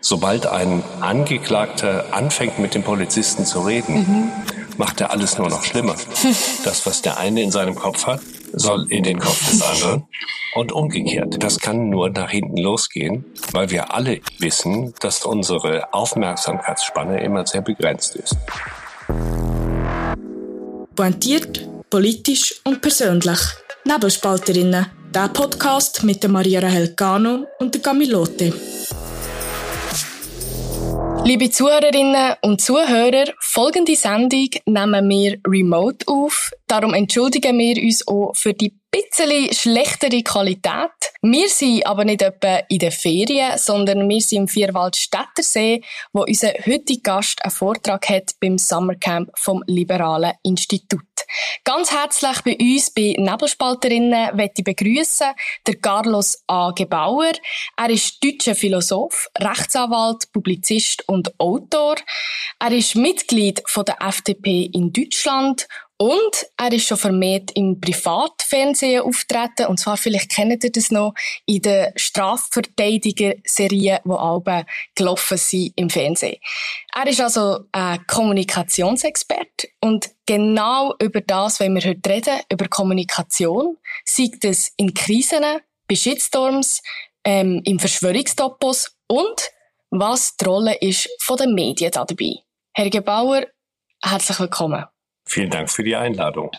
Sobald ein Angeklagter anfängt, mit dem Polizisten zu reden, mhm. macht er alles nur noch schlimmer. Das, was der eine in seinem Kopf hat, soll in den Kopf des anderen und umgekehrt. Das kann nur nach hinten losgehen, weil wir alle wissen, dass unsere Aufmerksamkeitsspanne immer sehr begrenzt ist. Pointiert, politisch und persönlich. Nebelspalterinnen. Der Podcast mit der Maria Rahel Cano und der Camilote. Liebe Zuhörerinnen und Zuhörer, folgende Sendung nehmen wir remote auf. Darum entschuldigen wir uns auch für die bisschen schlechtere Qualität. Wir sind aber nicht etwa in den Ferien, sondern wir sind im Vierwaldstättersee, wo unser heutiger Gast einen Vortrag hat beim Summercamp vom Liberalen Institut. Ganz herzlich bei uns bei Nebelspalterinnen möchte ich begrüßen der Carlos A. Gebauer. Er ist deutscher Philosoph, Rechtsanwalt, Publizist und Autor. Er ist Mitglied von der FDP in Deutschland und er ist schon vermehrt im Privatfernsehen auftreten. Und zwar, vielleicht kennt ihr das noch, in den Strafverteidiger-Serien, die alle gelaufen sind im Fernsehen. Er ist also ein Kommunikationsexperte. Und genau über das wollen wir heute reden, über Kommunikation. Sei es in Krisen, bei Shitstorms, ähm, im Verschwörungstopos und was die Rolle ist von den Medien dabei. Herr Gebauer, herzlich willkommen. Vielen Dank für die Einladung.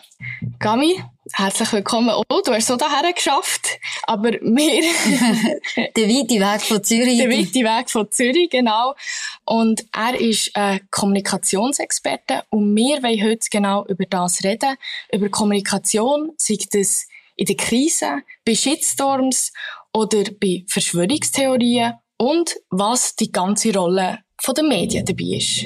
Gami, herzlich willkommen. Oh, du hast so daher geschafft, aber wir... der weite Weg von Zürich. Der weite Weg von Zürich, genau. Und er ist ein Kommunikationsexperte und wir wollen heute genau über das reden, über Kommunikation, sei das in der Krise, bei Shitstorms oder bei Verschwörungstheorien und was die ganze Rolle der Medien dabei ist.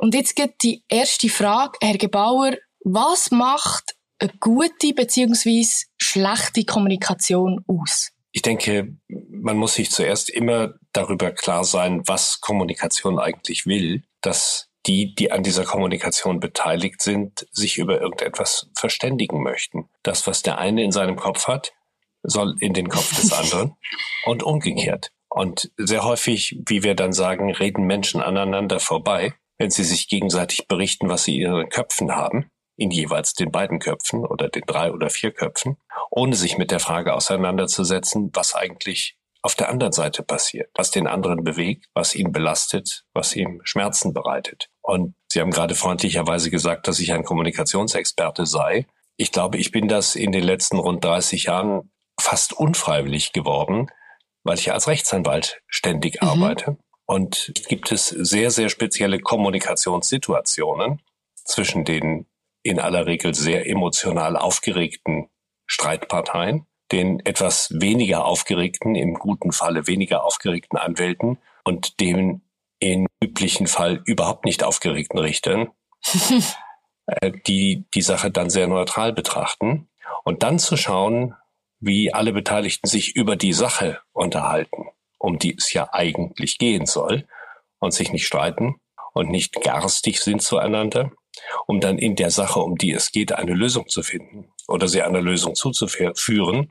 Und jetzt geht die erste Frage, Herr Gebauer, was macht eine gute bzw. schlechte Kommunikation aus? Ich denke, man muss sich zuerst immer darüber klar sein, was Kommunikation eigentlich will, dass die, die an dieser Kommunikation beteiligt sind, sich über irgendetwas verständigen möchten. Das, was der eine in seinem Kopf hat, soll in den Kopf des anderen und umgekehrt. Und sehr häufig, wie wir dann sagen, reden Menschen aneinander vorbei wenn sie sich gegenseitig berichten, was sie in ihren Köpfen haben, in jeweils den beiden Köpfen oder den drei oder vier Köpfen, ohne sich mit der Frage auseinanderzusetzen, was eigentlich auf der anderen Seite passiert, was den anderen bewegt, was ihn belastet, was ihm Schmerzen bereitet. Und Sie haben gerade freundlicherweise gesagt, dass ich ein Kommunikationsexperte sei. Ich glaube, ich bin das in den letzten rund 30 Jahren fast unfreiwillig geworden, weil ich als Rechtsanwalt ständig mhm. arbeite und gibt es sehr, sehr spezielle Kommunikationssituationen zwischen den in aller Regel sehr emotional aufgeregten Streitparteien, den etwas weniger aufgeregten, im guten Falle weniger aufgeregten Anwälten und dem im üblichen Fall überhaupt nicht aufgeregten Richtern, äh, die die Sache dann sehr neutral betrachten. Und dann zu schauen, wie alle Beteiligten sich über die Sache unterhalten um die es ja eigentlich gehen soll, und sich nicht streiten und nicht garstig sind zueinander, um dann in der Sache, um die es geht, eine Lösung zu finden oder sie einer Lösung zuzuführen.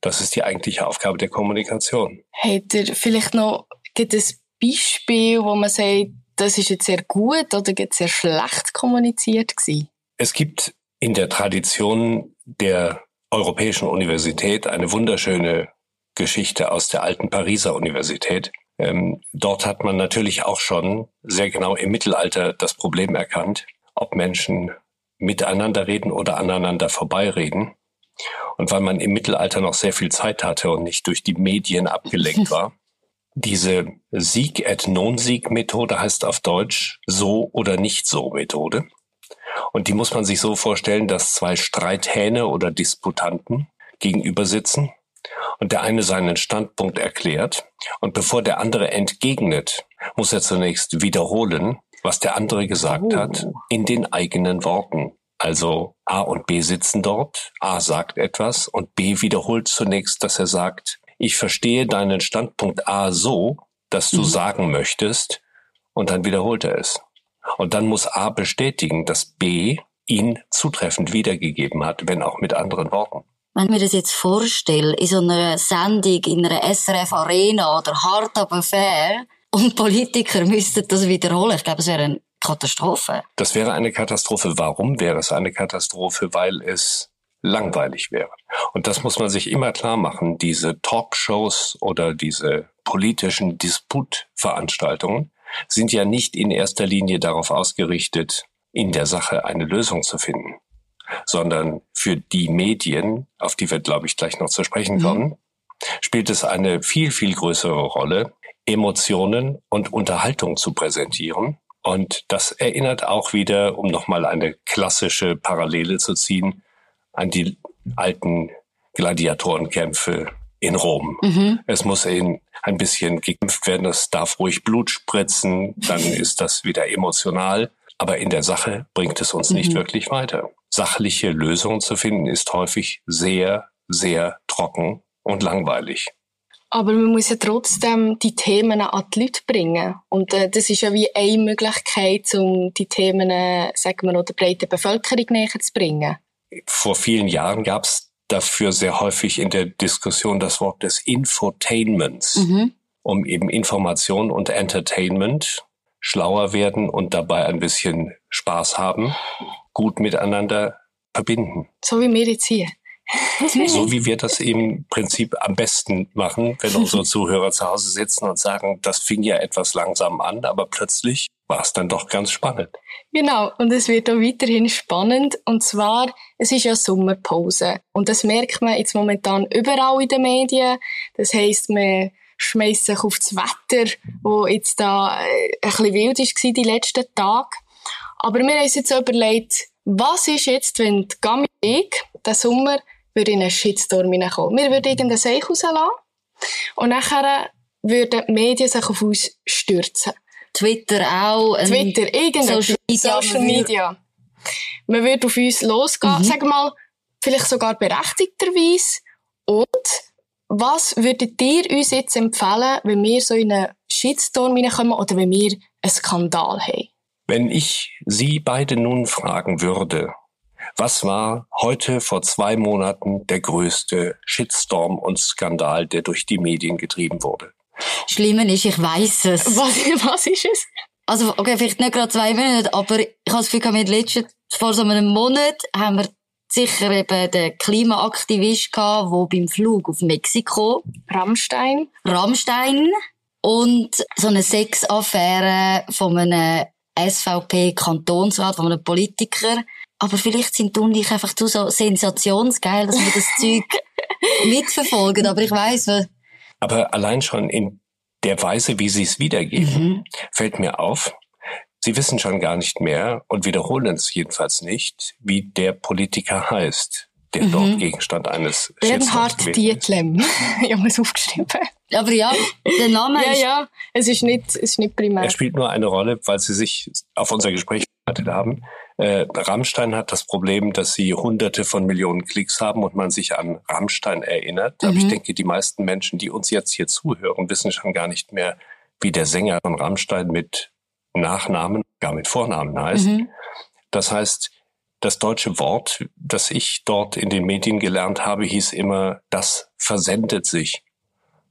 Das ist die eigentliche Aufgabe der Kommunikation. Habt ihr vielleicht noch gibt es Beispiel, wo man sagt, das ist jetzt sehr gut oder gibt sehr schlecht kommuniziert gewesen? Es gibt in der Tradition der Europäischen Universität eine wunderschöne Geschichte aus der alten Pariser Universität. Ähm, dort hat man natürlich auch schon sehr genau im Mittelalter das Problem erkannt, ob Menschen miteinander reden oder aneinander vorbeireden. Und weil man im Mittelalter noch sehr viel Zeit hatte und nicht durch die Medien abgelenkt war, diese Sieg et Non-Sieg Methode heißt auf Deutsch so oder nicht so Methode. Und die muss man sich so vorstellen, dass zwei Streithähne oder Disputanten gegenüber sitzen und der eine seinen Standpunkt erklärt und bevor der andere entgegnet, muss er zunächst wiederholen, was der andere gesagt oh. hat, in den eigenen Worten. Also A und B sitzen dort, A sagt etwas und B wiederholt zunächst, dass er sagt, ich verstehe deinen Standpunkt A so, dass du mhm. sagen möchtest, und dann wiederholt er es. Und dann muss A bestätigen, dass B ihn zutreffend wiedergegeben hat, wenn auch mit anderen Worten. Wenn ich mir das jetzt vorstelle, in so einer Sendung, in einer SRF Arena oder Hard aber fair, und Politiker müssten das wiederholen. Ich glaube, es wäre eine Katastrophe. Das wäre eine Katastrophe. Warum wäre es eine Katastrophe? Weil es langweilig wäre. Und das muss man sich immer klar machen. Diese Talkshows oder diese politischen Disputveranstaltungen sind ja nicht in erster Linie darauf ausgerichtet, in der Sache eine Lösung zu finden, sondern für die Medien, auf die wir, glaube ich, gleich noch zu sprechen mhm. kommen, spielt es eine viel, viel größere Rolle, Emotionen und Unterhaltung zu präsentieren. Und das erinnert auch wieder, um nochmal eine klassische Parallele zu ziehen, an die alten Gladiatorenkämpfe in Rom. Mhm. Es muss in ein bisschen gekämpft werden, es darf ruhig Blut spritzen, dann ist das wieder emotional. Aber in der Sache bringt es uns mhm. nicht wirklich weiter. Sachliche Lösungen zu finden ist häufig sehr, sehr trocken und langweilig. Aber man muss ja trotzdem die Themen an die Leute bringen. Und äh, das ist ja wie eine Möglichkeit, um die Themen, äh, sagen wir, der breiten Bevölkerung näher zu bringen. Vor vielen Jahren gab es dafür sehr häufig in der Diskussion das Wort des Infotainments, mhm. um eben Information und Entertainment schlauer werden und dabei ein bisschen Spaß haben, gut miteinander verbinden. So wie wir jetzt hier. so wie wir das im Prinzip am besten machen, wenn unsere Zuhörer zu Hause sitzen und sagen, das fing ja etwas langsam an, aber plötzlich war es dann doch ganz spannend. Genau, und es wird auch weiterhin spannend. Und zwar, es ist ja Sommerpause. Und das merkt man jetzt momentan überall in den Medien. Das heisst, man schmeißt sich auf das Wetter, wo jetzt da äh, ein bisschen wild war die letzten Tage. Aber wir haben uns jetzt überlegt, was ist jetzt, wenn die Gami ich, den Sommer, würde in einen Shitstorm hineinkommen. Wir würden irgendeinen Seich rauslassen und nachher würden die Medien sich auf uns stürzen. Twitter auch. Twitter, irgendein Social Media. Social Media. Man würde auf uns losgehen, mhm. sagen wir mal, vielleicht sogar berechtigterweise. Und was würdet ihr uns jetzt empfehlen, wenn wir so in einen Shitstorm hineinkommen oder wenn wir einen Skandal haben? Wenn ich Sie beide nun fragen würde, was war heute vor zwei Monaten der größte Shitstorm und Skandal, der durch die Medien getrieben wurde? Schlimmer ist, ich weiß es. Was, was ist es? Also, okay, vielleicht nicht gerade zwei Monate, aber ich habe das Gefühl, mit letzten, vor so einem Monat haben wir sicher eben den Klimaaktivist gehabt, der beim Flug auf Mexiko. Rammstein. Rammstein. Und so eine Sexaffäre von einem SVP-Kantonsrat, von einem Politiker. Aber vielleicht sind du und ich einfach so sensationsgeil, dass wir das Zeug mitverfolgen. Aber ich weiss, aber allein schon in der Weise, wie sie es wiedergeben, mhm. fällt mir auf, sie wissen schon gar nicht mehr und wiederholen es jedenfalls nicht, wie der Politiker heißt, der mhm. dort Gegenstand eines Bernhard Dietlem. ich habe es aufgeschrieben. Aber ja, der Name ja, ist... Ja, ja, es ist nicht, es ist nicht primär. Er spielt nur eine Rolle, weil sie sich auf unser Gespräch haben. Äh, Rammstein hat das Problem, dass sie hunderte von Millionen Klicks haben und man sich an Rammstein erinnert. Mhm. Aber ich mhm. denke, die meisten Menschen, die uns jetzt hier zuhören, wissen schon gar nicht mehr, wie der Sänger von Rammstein mit Nachnamen, gar mit Vornamen heißt. Mhm. Das heißt, das deutsche Wort, das ich dort in den Medien gelernt habe, hieß immer, das versendet sich.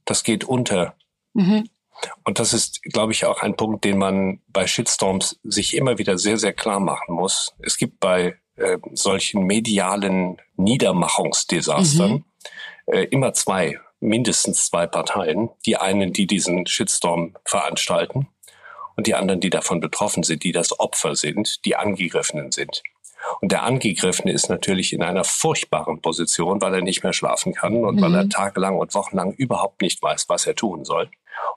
Das geht unter. Mhm. Und das ist, glaube ich, auch ein Punkt, den man bei Shitstorms sich immer wieder sehr, sehr klar machen muss. Es gibt bei äh, solchen medialen Niedermachungsdesastern mhm. äh, immer zwei, mindestens zwei Parteien. Die einen, die diesen Shitstorm veranstalten und die anderen, die davon betroffen sind, die das Opfer sind, die Angegriffenen sind. Und der Angegriffene ist natürlich in einer furchtbaren Position, weil er nicht mehr schlafen kann und mhm. weil er mhm. tagelang und wochenlang überhaupt nicht weiß, was er tun soll.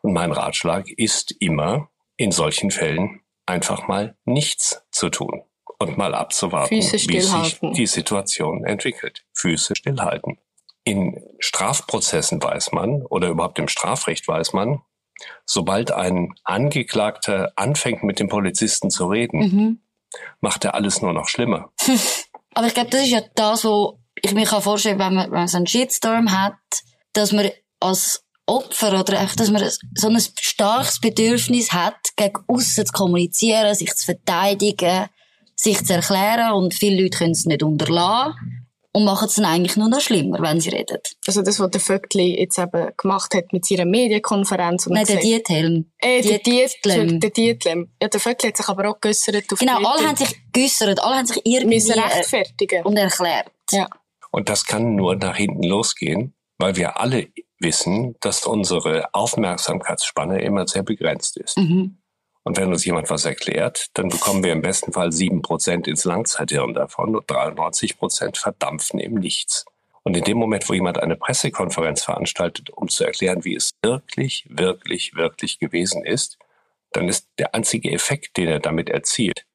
Und mein Ratschlag ist immer, in solchen Fällen einfach mal nichts zu tun und mal abzuwarten, wie sich die Situation entwickelt. Füße stillhalten. In Strafprozessen weiß man oder überhaupt im Strafrecht weiß man, sobald ein Angeklagter anfängt mit dem Polizisten zu reden, mhm. macht er alles nur noch schlimmer. Aber ich glaube, das ist ja das, wo ich mir vorstellen kann, wenn man, wenn man so einen Shitstorm hat, dass man als Opfer oder echt, dass man so ein starkes Bedürfnis hat, gegen aussen zu kommunizieren, sich zu verteidigen, sich zu erklären und viele Leute können es nicht unterlassen. Und machen es dann eigentlich nur noch schlimmer, wenn sie reden. Also das, was der Vöckli jetzt eben gemacht hat mit seiner Medienkonferenz. Und Nein, der Diethelm. Äh, der Diethelm. Der Diethelm. Ja, der Vöckli hat sich aber auch geäussert auf Genau, alle haben sich geäussert, alle haben sich irgendwie müssen äh, rechtfertigen. und erklärt. Ja. Und das kann nur nach hinten losgehen, weil wir alle wissen, dass unsere Aufmerksamkeitsspanne immer sehr begrenzt ist. Mhm. Und wenn uns jemand was erklärt, dann bekommen wir im besten Fall sieben Prozent ins Langzeithirn davon und 93 Prozent verdampfen im Nichts. Und in dem Moment, wo jemand eine Pressekonferenz veranstaltet, um zu erklären, wie es wirklich, wirklich, wirklich gewesen ist, dann ist der einzige Effekt, den er damit erzielt,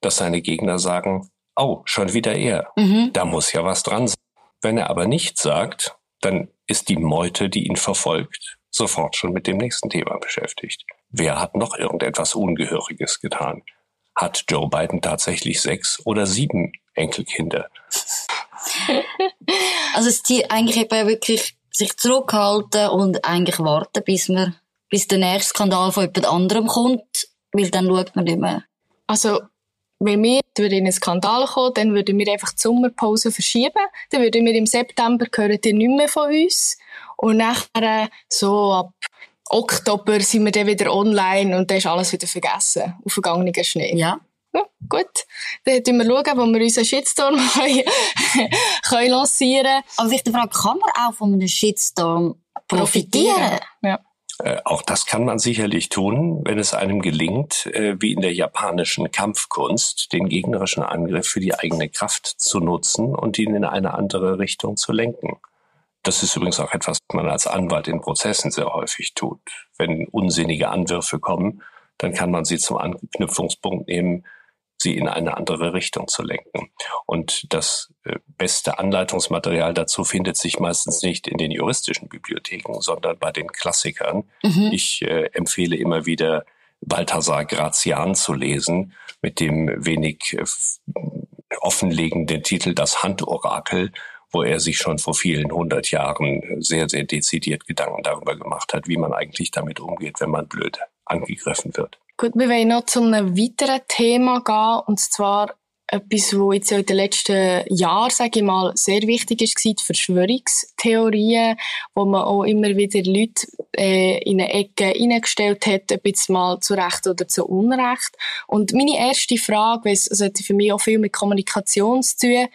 dass seine Gegner sagen, oh, schon wieder er. Mhm. Da muss ja was dran sein. Wenn er aber nichts sagt, dann ist die Meute, die ihn verfolgt, sofort schon mit dem nächsten Thema beschäftigt. Wer hat noch irgendetwas Ungehöriges getan? Hat Joe Biden tatsächlich sechs oder sieben Enkelkinder? Also es Ziel eigentlich eben wirklich sich zurückhalten und eigentlich warten, bis man, bis der nächste Skandal von jemand anderem kommt, weil dann schaut man nicht mehr. Also, wenn wir durch einen Skandal kommen, dann würden wir einfach die Sommerpause verschieben. Dann würden wir im September hören die nicht mehr von uns. Und nachher, so ab Oktober sind wir dann wieder online und dann ist alles wieder vergessen. Auf vergangenen Schnee. Ja. Ja, gut. Dann schauen wir, schauen, wo wir unseren Shitstorm können, können lancieren Aber vielleicht die Frage, kann man auch von einem Shitstorm profitieren? Ja. Äh, auch das kann man sicherlich tun, wenn es einem gelingt, äh, wie in der japanischen Kampfkunst, den gegnerischen Angriff für die eigene Kraft zu nutzen und ihn in eine andere Richtung zu lenken. Das ist übrigens auch etwas, was man als Anwalt in Prozessen sehr häufig tut. Wenn unsinnige Anwürfe kommen, dann kann man sie zum Anknüpfungspunkt nehmen, sie in eine andere Richtung zu lenken. Und das äh, beste Anleitungsmaterial dazu findet sich meistens nicht in den juristischen Bibliotheken, sondern bei den Klassikern. Mhm. Ich äh, empfehle immer wieder Balthasar Grazian zu lesen mit dem wenig äh, offenlegenden Titel Das Handorakel, wo er sich schon vor vielen hundert Jahren sehr, sehr dezidiert Gedanken darüber gemacht hat, wie man eigentlich damit umgeht, wenn man blöd angegriffen wird. Gut, wir wollen noch zu einem weiteren Thema gehen, und zwar etwas, wo jetzt ja in den letzten Jahren, sage ich mal, sehr wichtig ist, die Verschwörungstheorien, wo man auch immer wieder Leute äh, in eine Ecke hineingestellt hat, ob jetzt mal zu Recht oder zu Unrecht. Und meine erste Frage, weil es also hat für mich auch viel mit Kommunikation zu tun,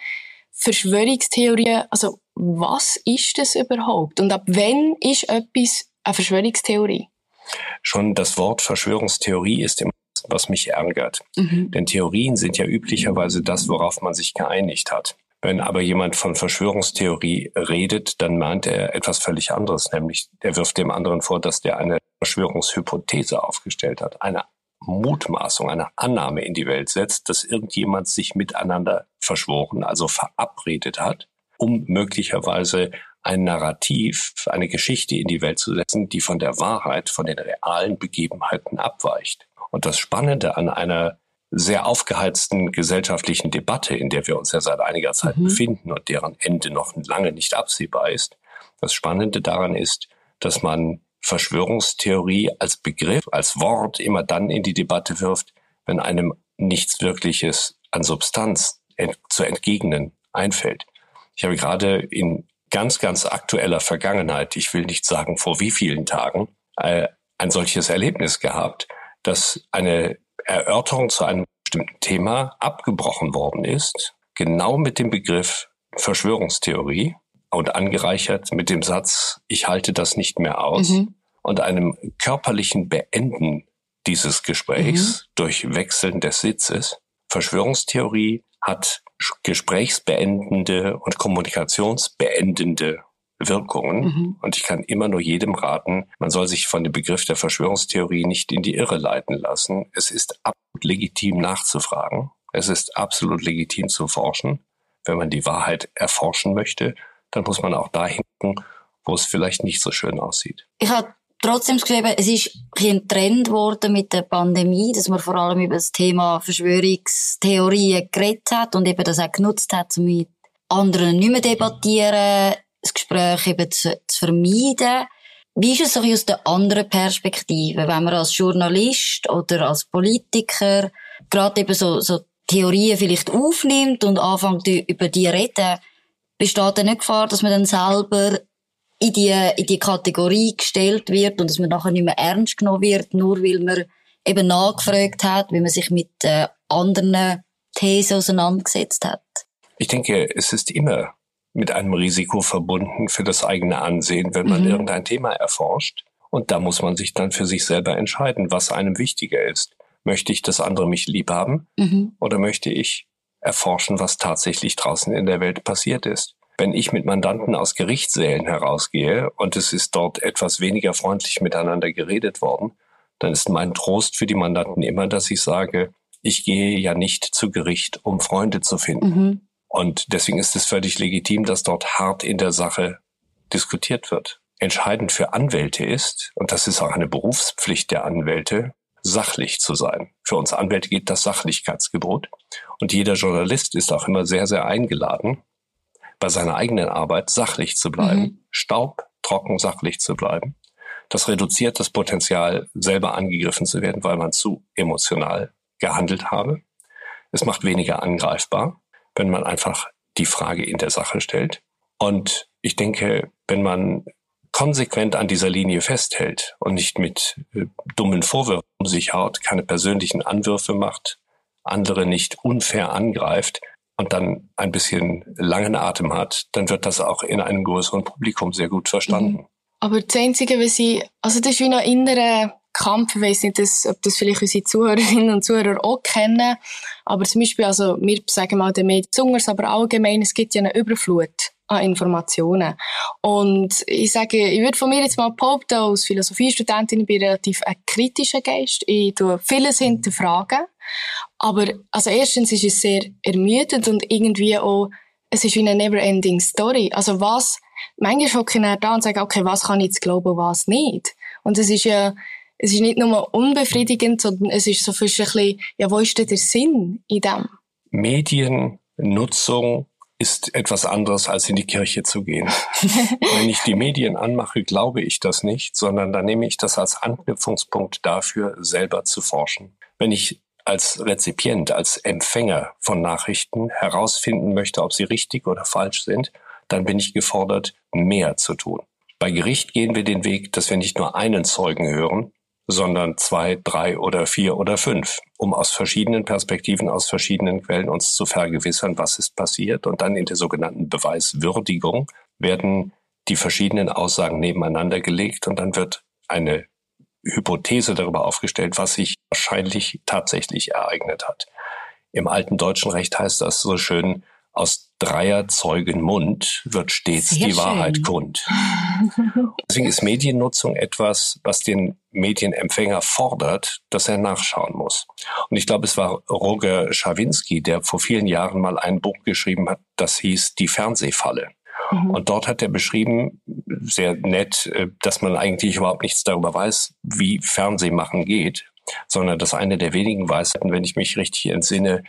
Verschwörungstheorien, also was ist das überhaupt? Und ab wann ist etwas eine Verschwörungstheorie? Schon das Wort Verschwörungstheorie ist immer was mich ärgert. Mhm. Denn Theorien sind ja üblicherweise das, worauf man sich geeinigt hat. Wenn aber jemand von Verschwörungstheorie redet, dann meint er etwas völlig anderes, nämlich er wirft dem anderen vor, dass der eine Verschwörungshypothese aufgestellt hat, eine Mutmaßung, eine Annahme in die Welt setzt, dass irgendjemand sich miteinander verschworen, also verabredet hat, um möglicherweise ein Narrativ, eine Geschichte in die Welt zu setzen, die von der Wahrheit, von den realen Begebenheiten abweicht. Und das Spannende an einer sehr aufgeheizten gesellschaftlichen Debatte, in der wir uns ja seit einiger Zeit Mhm. befinden und deren Ende noch lange nicht absehbar ist, das Spannende daran ist, dass man Verschwörungstheorie als Begriff, als Wort immer dann in die Debatte wirft, wenn einem nichts Wirkliches an Substanz ent zu entgegnen einfällt. Ich habe gerade in ganz, ganz aktueller Vergangenheit, ich will nicht sagen vor wie vielen Tagen, äh, ein solches Erlebnis gehabt, dass eine Erörterung zu einem bestimmten Thema abgebrochen worden ist, genau mit dem Begriff Verschwörungstheorie und angereichert mit dem Satz, ich halte das nicht mehr aus Mhm. Und einem körperlichen Beenden dieses Gesprächs durch Wechseln des Sitzes. Verschwörungstheorie hat gesprächsbeendende und kommunikationsbeendende Wirkungen. Mhm. Und ich kann immer nur jedem raten, man soll sich von dem Begriff der Verschwörungstheorie nicht in die Irre leiten lassen. Es ist absolut legitim nachzufragen. Es ist absolut legitim zu forschen. Wenn man die Wahrheit erforschen möchte, dann muss man auch dahin gucken, wo es vielleicht nicht so schön aussieht. Habe trotzdem geschrieben, es ist ein Trend geworden mit der Pandemie, dass man vor allem über das Thema Verschwörungstheorien geredet hat und eben das auch genutzt hat, um mit anderen nicht mehr debattieren, das Gespräch eben zu, zu vermeiden. Wie ist es so aus der anderen Perspektive, wenn man als Journalist oder als Politiker gerade eben so, so Theorien vielleicht aufnimmt und anfängt über die reden? besteht dann nicht Gefahr, dass man dann selber in die, in die Kategorie gestellt wird und dass man nachher nicht mehr ernst genommen wird, nur weil man eben nachgefragt hat, wie man sich mit äh, anderen Thesen auseinandergesetzt hat. Ich denke, es ist immer mit einem Risiko verbunden für das eigene Ansehen, wenn man mhm. irgendein Thema erforscht. Und da muss man sich dann für sich selber entscheiden, was einem wichtiger ist. Möchte ich, dass andere mich lieb haben? Mhm. Oder möchte ich erforschen, was tatsächlich draußen in der Welt passiert ist? Wenn ich mit Mandanten aus Gerichtssälen herausgehe und es ist dort etwas weniger freundlich miteinander geredet worden, dann ist mein Trost für die Mandanten immer, dass ich sage, ich gehe ja nicht zu Gericht, um Freunde zu finden. Mhm. Und deswegen ist es völlig legitim, dass dort hart in der Sache diskutiert wird. Entscheidend für Anwälte ist, und das ist auch eine Berufspflicht der Anwälte, sachlich zu sein. Für uns Anwälte geht das Sachlichkeitsgebot. Und jeder Journalist ist auch immer sehr, sehr eingeladen, bei seiner eigenen Arbeit sachlich zu bleiben, mhm. staubtrocken sachlich zu bleiben. Das reduziert das Potenzial, selber angegriffen zu werden, weil man zu emotional gehandelt habe. Es macht weniger angreifbar, wenn man einfach die Frage in der Sache stellt. Und ich denke, wenn man konsequent an dieser Linie festhält und nicht mit äh, dummen Vorwürfen um sich haut, keine persönlichen Anwürfe macht, andere nicht unfair angreift und dann ein bisschen langen Atem hat, dann wird das auch in einem größeren Publikum sehr gut verstanden. Mhm. Aber das Einzige, was ich, also das ist wie noch innerer Kampf, ich weiss nicht, ob das vielleicht unsere Zuhörerinnen und Zuhörer auch kennen, aber zum Beispiel, also wir sagen mal den Medien aber allgemein, es gibt ja eine Überflut an Informationen. Und ich sage, ich würde von mir jetzt mal behaupten, als Philosophiestudentin bin ich relativ ein kritischer Geist. Ich tue vieles hinterfragen. Aber, also erstens ist es sehr ermüdend und irgendwie auch, es ist wie eine never-ending Story. Also was, manchmal hocke ich da und sage, okay, was kann ich jetzt glauben, was nicht? Und es ist ja, es ist nicht nur unbefriedigend, sondern es ist so ein bisschen, ja, wo ist denn der Sinn in dem? Mediennutzung ist etwas anderes, als in die Kirche zu gehen. Wenn ich die Medien anmache, glaube ich das nicht, sondern dann nehme ich das als Anknüpfungspunkt dafür, selber zu forschen. Wenn ich als Rezipient, als Empfänger von Nachrichten herausfinden möchte, ob sie richtig oder falsch sind, dann bin ich gefordert, mehr zu tun. Bei Gericht gehen wir den Weg, dass wir nicht nur einen Zeugen hören, sondern zwei, drei oder vier oder fünf, um aus verschiedenen Perspektiven, aus verschiedenen Quellen uns zu vergewissern, was ist passiert. Und dann in der sogenannten Beweiswürdigung werden die verschiedenen Aussagen nebeneinander gelegt und dann wird eine Hypothese darüber aufgestellt, was sich wahrscheinlich tatsächlich ereignet hat. Im alten deutschen Recht heißt das so schön, aus dreier Zeugen Mund wird stets Sehr die schön. Wahrheit kund. Deswegen ist Mediennutzung etwas, was den Medienempfänger fordert, dass er nachschauen muss. Und ich glaube, es war Roger Schawinski, der vor vielen Jahren mal ein Buch geschrieben hat, das hieß Die Fernsehfalle. Mhm. Und dort hat er beschrieben, sehr nett, äh, dass man eigentlich überhaupt nichts darüber weiß, wie Fernsehmachen geht, sondern dass eine der wenigen Weisheiten, wenn ich mich richtig entsinne,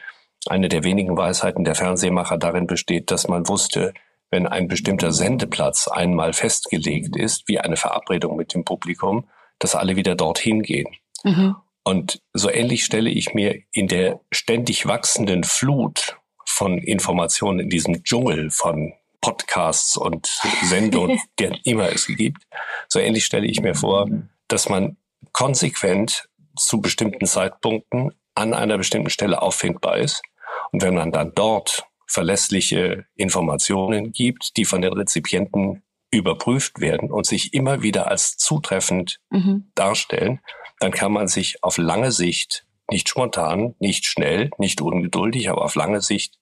eine der wenigen Weisheiten der Fernsehmacher darin besteht, dass man wusste, wenn ein bestimmter Sendeplatz einmal festgelegt ist, wie eine Verabredung mit dem Publikum, dass alle wieder dorthin gehen. Mhm. Und so ähnlich stelle ich mir in der ständig wachsenden Flut von Informationen in diesem Dschungel von Podcasts und Sendungen, die immer es gibt, so ähnlich stelle ich mir vor, dass man konsequent zu bestimmten Zeitpunkten an einer bestimmten Stelle auffindbar ist. Und wenn man dann dort verlässliche Informationen gibt, die von den Rezipienten überprüft werden und sich immer wieder als zutreffend mhm. darstellen, dann kann man sich auf lange Sicht, nicht spontan, nicht schnell, nicht ungeduldig, aber auf lange Sicht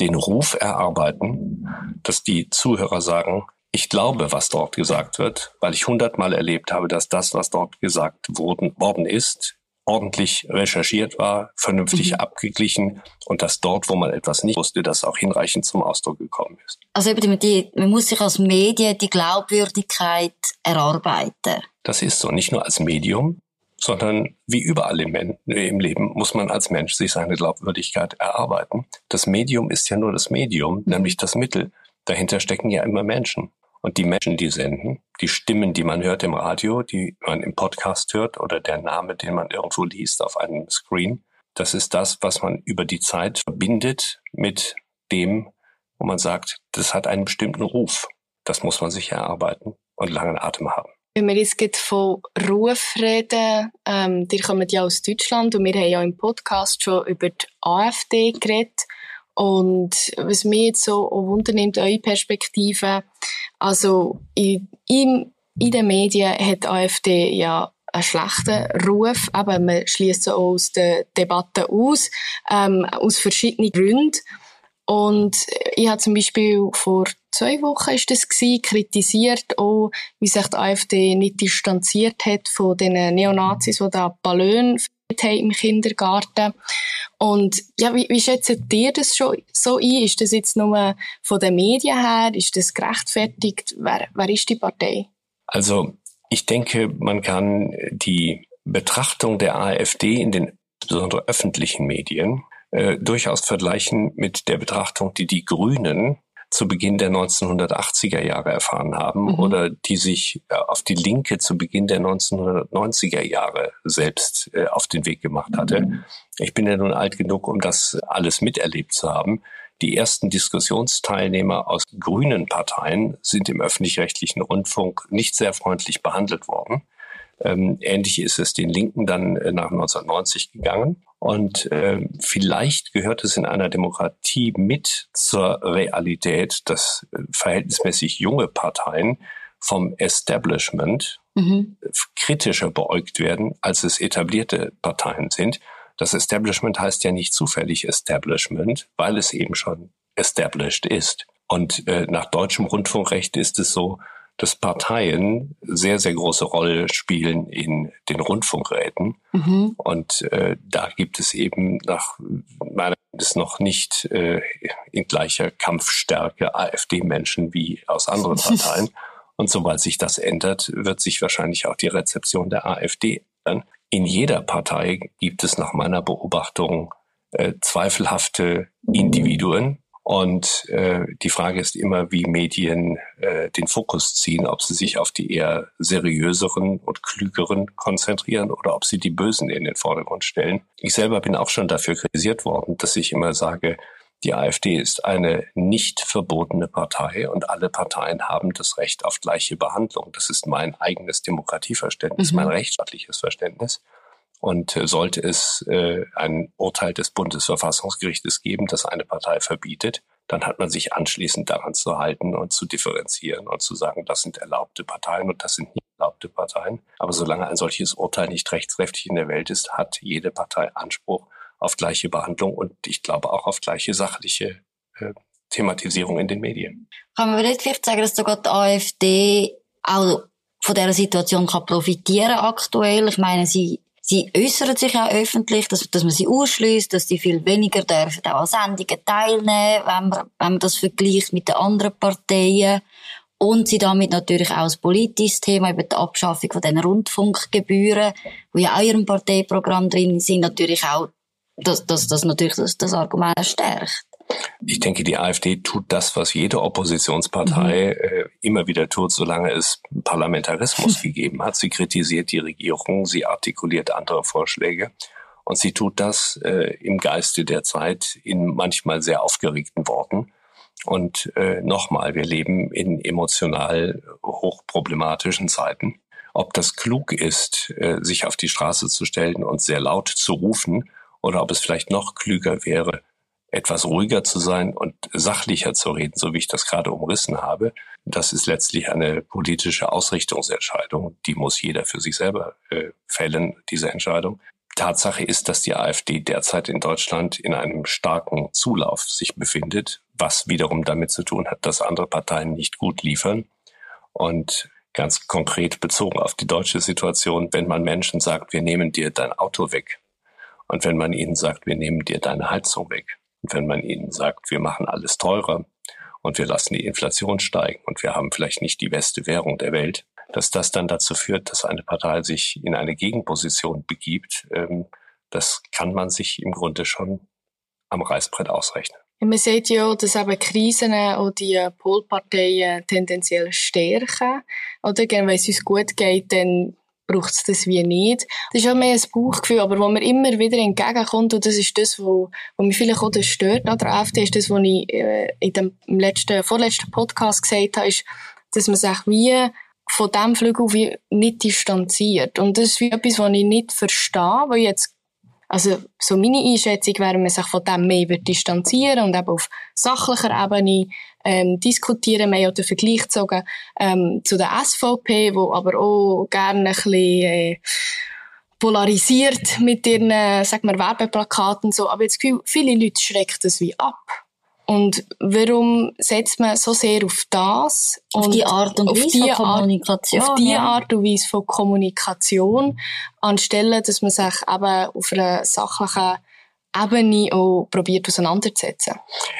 den Ruf erarbeiten, dass die Zuhörer sagen, ich glaube, was dort gesagt wird, weil ich hundertmal erlebt habe, dass das, was dort gesagt worden, worden ist, ordentlich recherchiert war, vernünftig mhm. abgeglichen und dass dort, wo man etwas nicht wusste, das auch hinreichend zum Ausdruck gekommen ist. Also eben die, man muss sich als Medien die Glaubwürdigkeit erarbeiten. Das ist so, nicht nur als Medium, sondern wie überall im, im Leben muss man als Mensch sich seine Glaubwürdigkeit erarbeiten. Das Medium ist ja nur das Medium, mhm. nämlich das Mittel. Dahinter stecken ja immer Menschen. Und die Menschen, die senden, die Stimmen, die man hört im Radio, die man im Podcast hört oder der Name, den man irgendwo liest auf einem Screen, das ist das, was man über die Zeit verbindet mit dem, wo man sagt, das hat einen bestimmten Ruf. Das muss man sich erarbeiten und langen Atem haben. Wenn wir jetzt von Ruf reden, ähm, die kommen ja aus Deutschland und wir haben ja im Podcast schon über die AfD geredet. Und was mich jetzt so wundernimmt, eure Perspektive, also in, in, in den Medien hat die AfD ja einen schlechten Ruf, aber man schließt so aus der Debatte aus, ähm, aus verschiedenen Gründen. Und ich habe zum Beispiel vor zwei Wochen ist das gewesen, kritisiert auch, wie sich die AfD nicht distanziert hat von den Neonazis, die da Ballon haben im Kindergarten. Und ja, wie, wie schätzt ihr das schon so ein? Ist das jetzt nur von den Medien her? Ist das gerechtfertigt? Wer, wer ist die Partei? Also ich denke, man kann die Betrachtung der AfD in den insbesondere öffentlichen Medien äh, durchaus vergleichen mit der Betrachtung, die die Grünen zu Beginn der 1980er Jahre erfahren haben mhm. oder die sich äh, auf die Linke zu Beginn der 1990er Jahre selbst äh, auf den Weg gemacht hatte. Mhm. Ich bin ja nun alt genug, um das alles miterlebt zu haben. Die ersten Diskussionsteilnehmer aus grünen Parteien sind im öffentlich-rechtlichen Rundfunk nicht sehr freundlich behandelt worden. Ähm, ähnlich ist es den Linken dann äh, nach 1990 gegangen. Und äh, vielleicht gehört es in einer Demokratie mit zur Realität, dass äh, verhältnismäßig junge Parteien vom Establishment mhm. kritischer beäugt werden, als es etablierte Parteien sind. Das Establishment heißt ja nicht zufällig Establishment, weil es eben schon established ist. Und äh, nach deutschem Rundfunkrecht ist es so, dass Parteien sehr, sehr große Rolle spielen in den Rundfunkräten. Mhm. Und äh, da gibt es eben nach meiner ist noch nicht äh, in gleicher Kampfstärke AfD-Menschen wie aus anderen Parteien. Und sobald sich das ändert, wird sich wahrscheinlich auch die Rezeption der AfD ändern. In jeder Partei gibt es nach meiner Beobachtung äh, zweifelhafte Individuen, und äh, die Frage ist immer, wie Medien äh, den Fokus ziehen, ob sie sich auf die eher seriöseren und klügeren konzentrieren oder ob sie die Bösen in den Vordergrund stellen. Ich selber bin auch schon dafür kritisiert worden, dass ich immer sage, die AfD ist eine nicht verbotene Partei und alle Parteien haben das Recht auf gleiche Behandlung. Das ist mein eigenes Demokratieverständnis, mhm. mein rechtsstaatliches Verständnis. Und äh, sollte es äh, ein Urteil des Bundesverfassungsgerichtes geben, das eine Partei verbietet, dann hat man sich anschließend daran zu halten und zu differenzieren und zu sagen, das sind erlaubte Parteien und das sind nicht erlaubte Parteien. Aber solange ein solches Urteil nicht rechtskräftig in der Welt ist, hat jede Partei Anspruch auf gleiche Behandlung und ich glaube auch auf gleiche sachliche äh, Thematisierung in den Medien. Kann man nicht vielleicht sagen, dass sogar die AfD auch von dieser Situation kann profitieren aktuell? Ich meine, sie Sie äußern sich auch öffentlich, dass, dass man sie ausschließt, dass sie viel weniger dürfen auch an Sendungen teilnehmen, wenn man, wenn man das vergleicht mit den anderen Parteien. Und sie damit natürlich auch das politische Thema über die Abschaffung von den Rundfunkgebühren, wo ja auch in ihrem Parteiprogramm drin sind, natürlich auch, dass, dass das natürlich das, das Argument stärkt. Ich denke, die AfD tut das, was jede Oppositionspartei mhm. äh, immer wieder tut, solange es Parlamentarismus gegeben hat. Sie kritisiert die Regierung, sie artikuliert andere Vorschläge und sie tut das äh, im Geiste der Zeit in manchmal sehr aufgeregten Worten. Und äh, nochmal, wir leben in emotional hochproblematischen Zeiten. Ob das klug ist, äh, sich auf die Straße zu stellen und sehr laut zu rufen, oder ob es vielleicht noch klüger wäre, etwas ruhiger zu sein und sachlicher zu reden, so wie ich das gerade umrissen habe. Das ist letztlich eine politische Ausrichtungsentscheidung. Die muss jeder für sich selber äh, fällen, diese Entscheidung. Tatsache ist, dass die AfD derzeit in Deutschland in einem starken Zulauf sich befindet, was wiederum damit zu tun hat, dass andere Parteien nicht gut liefern. Und ganz konkret bezogen auf die deutsche Situation, wenn man Menschen sagt, wir nehmen dir dein Auto weg und wenn man ihnen sagt, wir nehmen dir deine Heizung weg, und wenn man ihnen sagt, wir machen alles teurer und wir lassen die Inflation steigen und wir haben vielleicht nicht die beste Währung der Welt, dass das dann dazu führt, dass eine Partei sich in eine Gegenposition begibt, ähm, das kann man sich im Grunde schon am Reißbrett ausrechnen. Man sieht ja, dass eben Krisen auch die Polparteien tendenziell stärken. Oder wenn es uns gut geht, dann braucht es das wie nicht. Das ist auch mehr ein Bauchgefühl, aber wo mir immer wieder entgegenkommt, und das ist das, wo, wo mich vielleicht auch das stört an der AfD, ist das, was ich äh, in dem letzten, vorletzten Podcast gesagt habe, ist, dass man sich wie von dem Flügel wie nicht distanziert. Und das ist wie etwas, was ich nicht verstehe, weil jetzt also, so meine Einschätzung wäre, man sich von dem mehr distanzieren und eben auf sachlicher Ebene ähm, diskutieren. Wir haben den Vergleich gezogen ähm, zu der SVP, wo aber auch gerne ein bisschen äh, polarisiert mit ihren, äh, sag mal, Werbeplakaten und so. Aber jetzt Gefühl, viele Leute schrecken das wie ab. Und warum setzt man so sehr auf das? Auf die Art und Weise von Kommunikation. auf die ja. Art und Weise von Kommunikation, anstelle, dass man sich eben auf einer sachlichen Ebene auch probiert auseinanderzusetzen.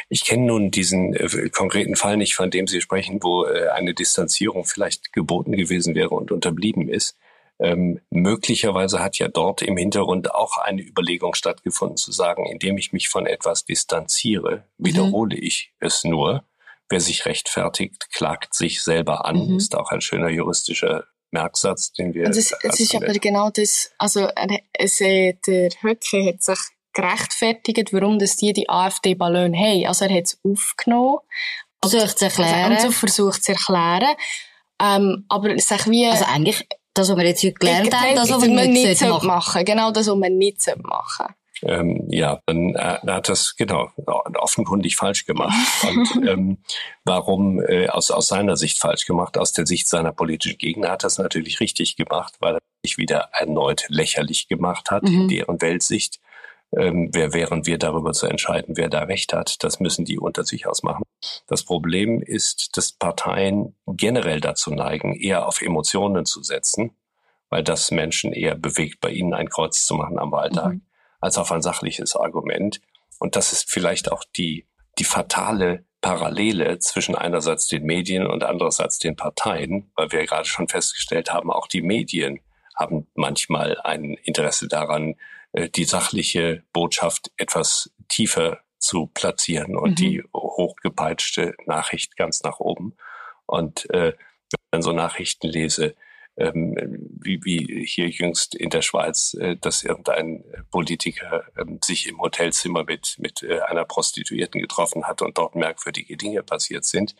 Ich kenne nun diesen äh, konkreten Fall nicht, von dem Sie sprechen, wo äh, eine Distanzierung vielleicht geboten gewesen wäre und unterblieben ist. Ähm, möglicherweise hat ja dort im Hintergrund auch eine Überlegung stattgefunden, zu sagen, indem ich mich von etwas distanziere, mhm. wiederhole mhm. ich es nur. Wer sich rechtfertigt, klagt sich selber an, mhm. ist auch ein schöner juristischer Merksatz, den wir. Und es, es ist aber genau das, also äh, der Höcke hat sich gerechtfertigt, warum das die die AfD-Ballon haben. Also er hat es aufgenommen. Versucht zu erklären. Und so versucht zu erklären. Ähm, aber sag wie... Also eigentlich das, was wir jetzt heute gelernt haben, das, was wir nicht, nicht machen. machen. Genau das, was wir nicht machen ähm, ja, dann äh, hat das genau offenkundig falsch gemacht. Und ähm, warum äh, aus, aus seiner Sicht falsch gemacht? Aus der Sicht seiner politischen Gegner hat das natürlich richtig gemacht, weil er sich wieder erneut lächerlich gemacht hat, mhm. in deren Weltsicht. Ähm, wer wären wir darüber zu entscheiden, wer da recht hat? Das müssen die unter sich ausmachen. Das Problem ist, dass Parteien generell dazu neigen, eher auf Emotionen zu setzen, weil das Menschen eher bewegt, bei ihnen ein Kreuz zu machen am Wahltag, mhm. als auf ein sachliches Argument. Und das ist vielleicht auch die, die fatale Parallele zwischen einerseits den Medien und andererseits den Parteien, weil wir ja gerade schon festgestellt haben, auch die Medien haben manchmal ein Interesse daran, die sachliche Botschaft etwas tiefer zu platzieren und mhm. die hochgepeitschte Nachricht ganz nach oben. Und äh, wenn ich dann so Nachrichten lese, ähm, wie, wie hier jüngst in der Schweiz, äh, dass irgendein Politiker ähm, sich im Hotelzimmer mit, mit äh, einer Prostituierten getroffen hat und dort merkwürdige Dinge passiert sind.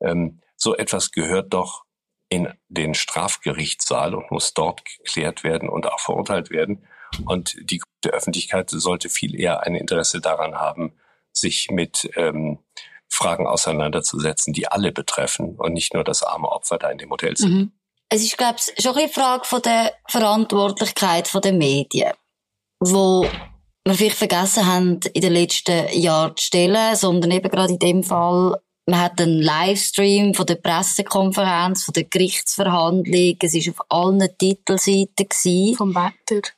Ähm, so etwas gehört doch in den Strafgerichtssaal und muss dort geklärt werden und auch verurteilt werden. Und die Öffentlichkeit sollte viel eher ein Interesse daran haben, sich mit ähm, Fragen auseinanderzusetzen, die alle betreffen und nicht nur das arme Opfer da in dem Hotel sind. Mhm. Es ist, glaube ich, schon eine Frage von der Verantwortlichkeit der Medien, wo wir vielleicht vergessen haben, in den letzten Jahren zu stellen, sondern eben gerade in dem Fall, man hat einen Livestream von der Pressekonferenz, von der Gerichtsverhandlung, es war auf allen Titelseiten. Gewesen. Vom Wetter.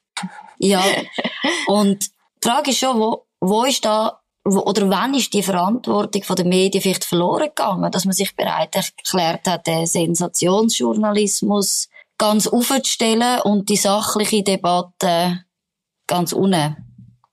Ja. Und die Frage ist schon, wo, wo ist da, wo, oder wann ist die Verantwortung von den Medien vielleicht verloren gegangen, dass man sich bereit erklärt hat, den Sensationsjournalismus ganz aufzustellen und die sachliche Debatte ganz unten.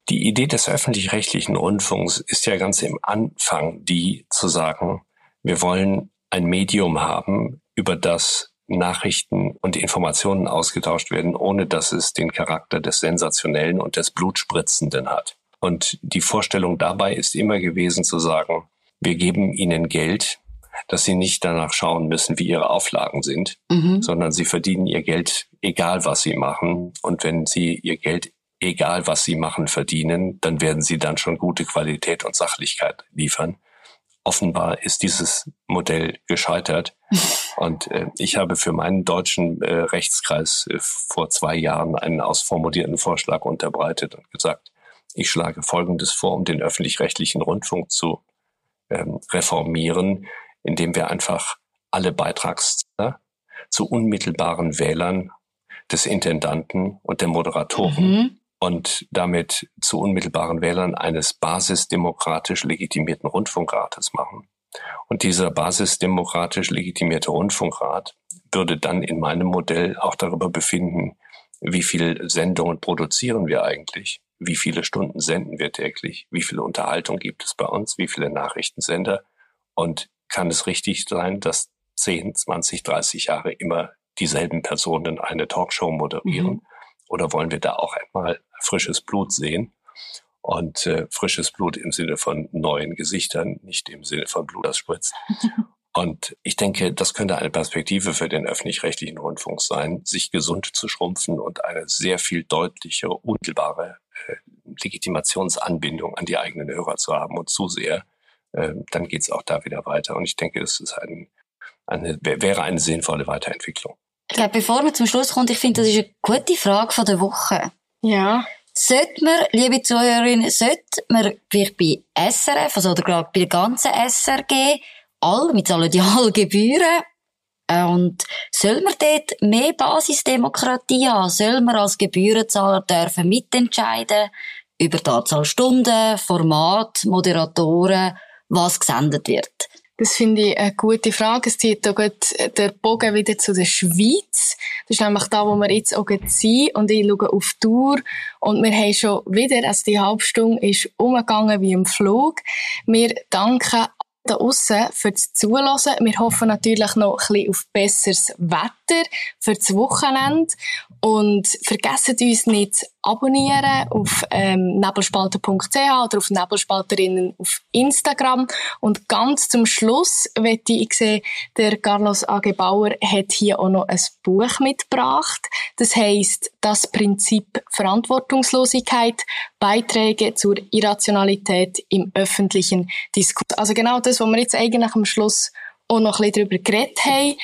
Die Idee des öffentlich-rechtlichen Rundfunks ist ja ganz im Anfang die zu sagen, wir wollen ein Medium haben, über das Nachrichten und Informationen ausgetauscht werden, ohne dass es den Charakter des Sensationellen und des Blutspritzenden hat. Und die Vorstellung dabei ist immer gewesen zu sagen, wir geben ihnen Geld, dass sie nicht danach schauen müssen, wie ihre Auflagen sind, mhm. sondern sie verdienen ihr Geld, egal was sie machen. Und wenn sie ihr Geld, egal was sie machen, verdienen, dann werden sie dann schon gute Qualität und Sachlichkeit liefern offenbar ist dieses Modell gescheitert. Und äh, ich habe für meinen deutschen äh, Rechtskreis äh, vor zwei Jahren einen ausformulierten Vorschlag unterbreitet und gesagt, ich schlage Folgendes vor, um den öffentlich-rechtlichen Rundfunk zu ähm, reformieren, indem wir einfach alle Beitragszahler zu unmittelbaren Wählern des Intendanten und der Moderatoren mhm und damit zu unmittelbaren Wählern eines basisdemokratisch legitimierten Rundfunkrates machen. Und dieser basisdemokratisch legitimierte Rundfunkrat würde dann in meinem Modell auch darüber befinden, wie viele Sendungen produzieren wir eigentlich, wie viele Stunden senden wir täglich, wie viele Unterhaltung gibt es bei uns, wie viele Nachrichtensender und kann es richtig sein, dass 10, 20, 30 Jahre immer dieselben Personen eine Talkshow moderieren? Mhm. Oder wollen wir da auch einmal frisches Blut sehen? Und äh, frisches Blut im Sinne von neuen Gesichtern, nicht im Sinne von Blut, das spritzt. Und ich denke, das könnte eine Perspektive für den öffentlich-rechtlichen Rundfunk sein, sich gesund zu schrumpfen und eine sehr viel deutliche, unmittelbare äh, Legitimationsanbindung an die eigenen Hörer zu haben und zu sehr, äh, dann geht's auch da wieder weiter. Und ich denke, das ist ein, eine, wäre eine sinnvolle Weiterentwicklung. Ich glaube, bevor wir zum Schluss kommen, ich finde, das ist eine gute Frage von der Woche. Ja. Sollte man, liebe Zuhörerinnen, sollte man vielleicht bei SRF, also oder gerade bei der ganzen SRG, all, mit allen die alle Gebühren. Und soll man dort mehr Basisdemokratie haben? Soll man als Gebührenzahler dürfen mitentscheiden über die Anzahl Stunden, Format, Moderatoren, was gesendet wird? Das finde ich eine gute Frage. Es zieht auch der Bogen wieder zu der Schweiz. Das ist nämlich da, wo wir jetzt auch sind. Und ich schaue auf die Tour. Und wir haben schon wieder, also die Halbstunde ist umgegangen wie im Flug. Wir danken da aussen fürs Zulassen. Wir hoffen natürlich noch ein bisschen auf besseres Wetter für das Wochenende. Und vergesst uns nicht abonnieren auf ähm, nebelspalter.ch oder auf Nebelspalterinnen auf Instagram. Und ganz zum Schluss möchte ich sehen, der Carlos A.G. Bauer hat hier auch noch ein Buch mitgebracht. Das heißt Das Prinzip Verantwortungslosigkeit, Beiträge zur Irrationalität im öffentlichen Diskurs. Also genau das, was wir jetzt eigentlich am Schluss auch noch ein bisschen darüber geredet haben.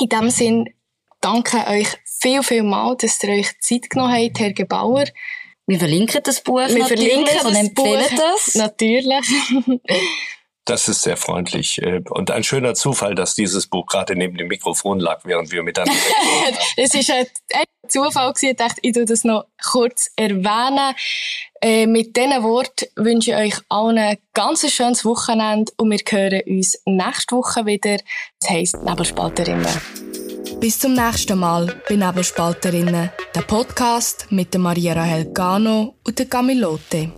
In dem Sinn danke euch viel, viel mal, dass ihr euch Zeit genommen habt, Herr Gebauer. Wir verlinken das Buch Wir verlinken und empfehlen Buch. das. Natürlich. Das ist sehr freundlich äh, und ein schöner Zufall, dass dieses Buch gerade neben dem Mikrofon lag, während wir miteinander Es ist ein Zufall gewesen. Ich dachte, ich tue das noch kurz erwähnen. Äh, mit diesen Worten wünsche ich euch allen ein ganz schönes Wochenende und wir hören uns nächste Woche wieder. Das heisst Nebelspalterinnen. Bis zum nächsten Mal bei Nebelspalterinnen, der Podcast mit der Maria Rahel Gano und der Camilote.